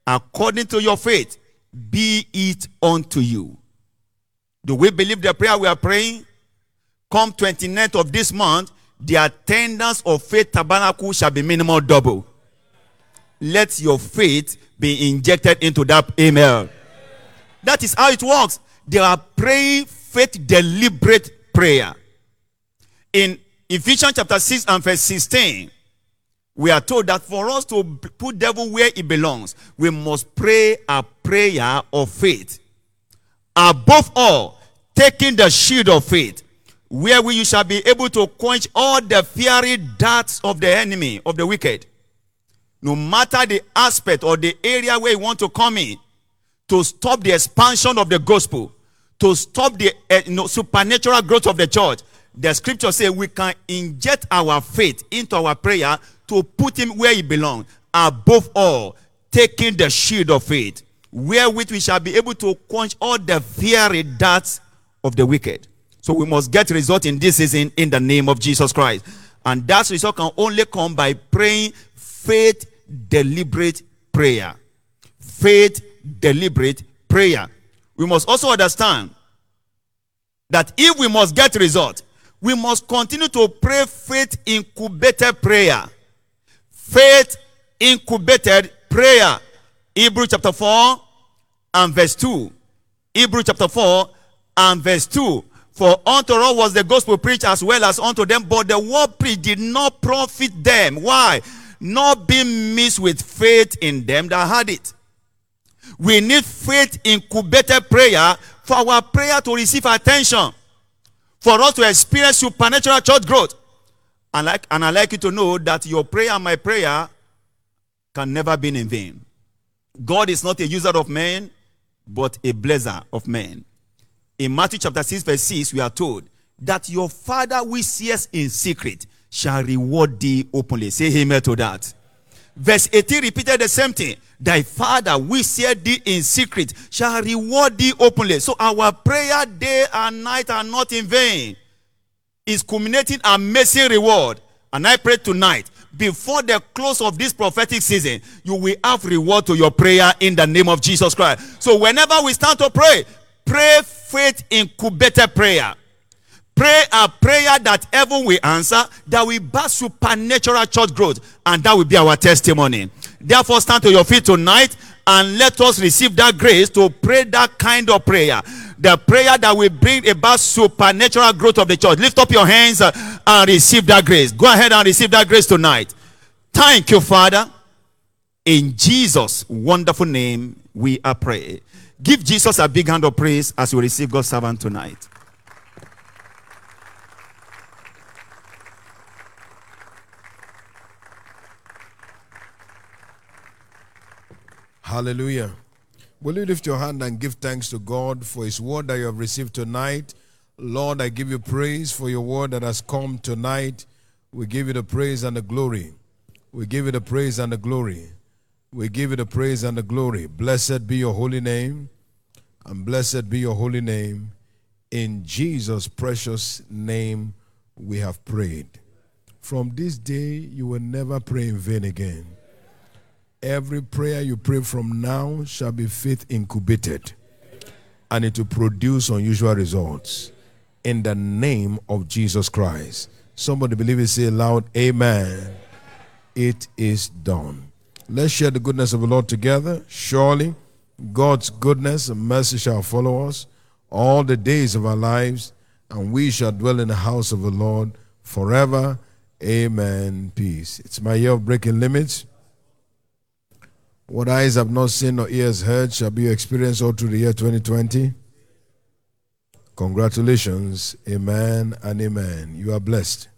According to your faith, be it unto you. Do we believe the prayer we are praying? Come 29th of this month, the attendance of faith tabernacle shall be minimal double. Let your faith be injected into that email. That is how it works. They are praying faith deliberate prayer. In Ephesians chapter 6 and verse 16, we are told that for us to put devil where he belongs, we must pray a prayer of faith. Above all, taking the shield of faith, wherewith you shall be able to quench all the fiery darts of the enemy, of the wicked. No matter the aspect or the area where you want to come in, to stop the expansion of the gospel, to stop the uh, you know, supernatural growth of the church, the scripture says we can inject our faith into our prayer to put him where he belongs. Above all, taking the shield of faith, wherewith we shall be able to quench all the fiery darts of the wicked. So we must get result in this season in the name of Jesus Christ. And that result can only come by praying faith deliberate prayer. Faith deliberate prayer. We must also understand that if we must get result, we must continue to pray faith incubated prayer. Faith incubated prayer. Hebrew chapter 4 and verse 2. Hebrew chapter 4 and verse 2. For unto all was the gospel preached as well as unto them, but the word preached did not profit them. Why? Not being mixed with faith in them that had it. We need faith incubated prayer for our prayer to receive attention. For us to experience supernatural church growth. And, like, and I like you to know that your prayer and my prayer can never be in vain. God is not a user of men, but a blesser of men. In Matthew chapter 6, verse 6, we are told that your father which sees in secret shall reward thee openly. Say amen to that. Verse 18 repeated the same thing. Thy father which seeth thee in secret shall reward thee openly. So our prayer day and night are not in vain. Is culminating amazing reward. And I pray tonight, before the close of this prophetic season, you will have reward to your prayer in the name of Jesus Christ. So whenever we start to pray, pray faith incubated prayer. Pray a prayer that heaven will answer, that will birth supernatural church growth, and that will be our testimony. Therefore, stand to your feet tonight and let us receive that grace to pray that kind of prayer the prayer that will bring about supernatural growth of the church. Lift up your hands uh, and receive that grace. Go ahead and receive that grace tonight. Thank you, Father. In Jesus' wonderful name, we are praying. Give Jesus a big hand of praise as we receive God's servant tonight. Hallelujah. Will you lift your hand and give thanks to God for His word that you have received tonight? Lord, I give you praise for your word that has come tonight. We give you the praise and the glory. We give you the praise and the glory. We give you the praise and the glory. Blessed be your holy name, and blessed be your holy name. In Jesus' precious name, we have prayed. From this day, you will never pray in vain again. Every prayer you pray from now shall be faith incubated, and it will produce unusual results. In the name of Jesus Christ. Somebody believe it, say loud, Amen. It is done. Let's share the goodness of the Lord together. Surely God's goodness and mercy shall follow us all the days of our lives, and we shall dwell in the house of the Lord forever. Amen. Peace. It's my year of breaking limits. What eyes have not seen or ears heard shall be experienced all through the year 2020. Congratulations. Amen and amen. You are blessed.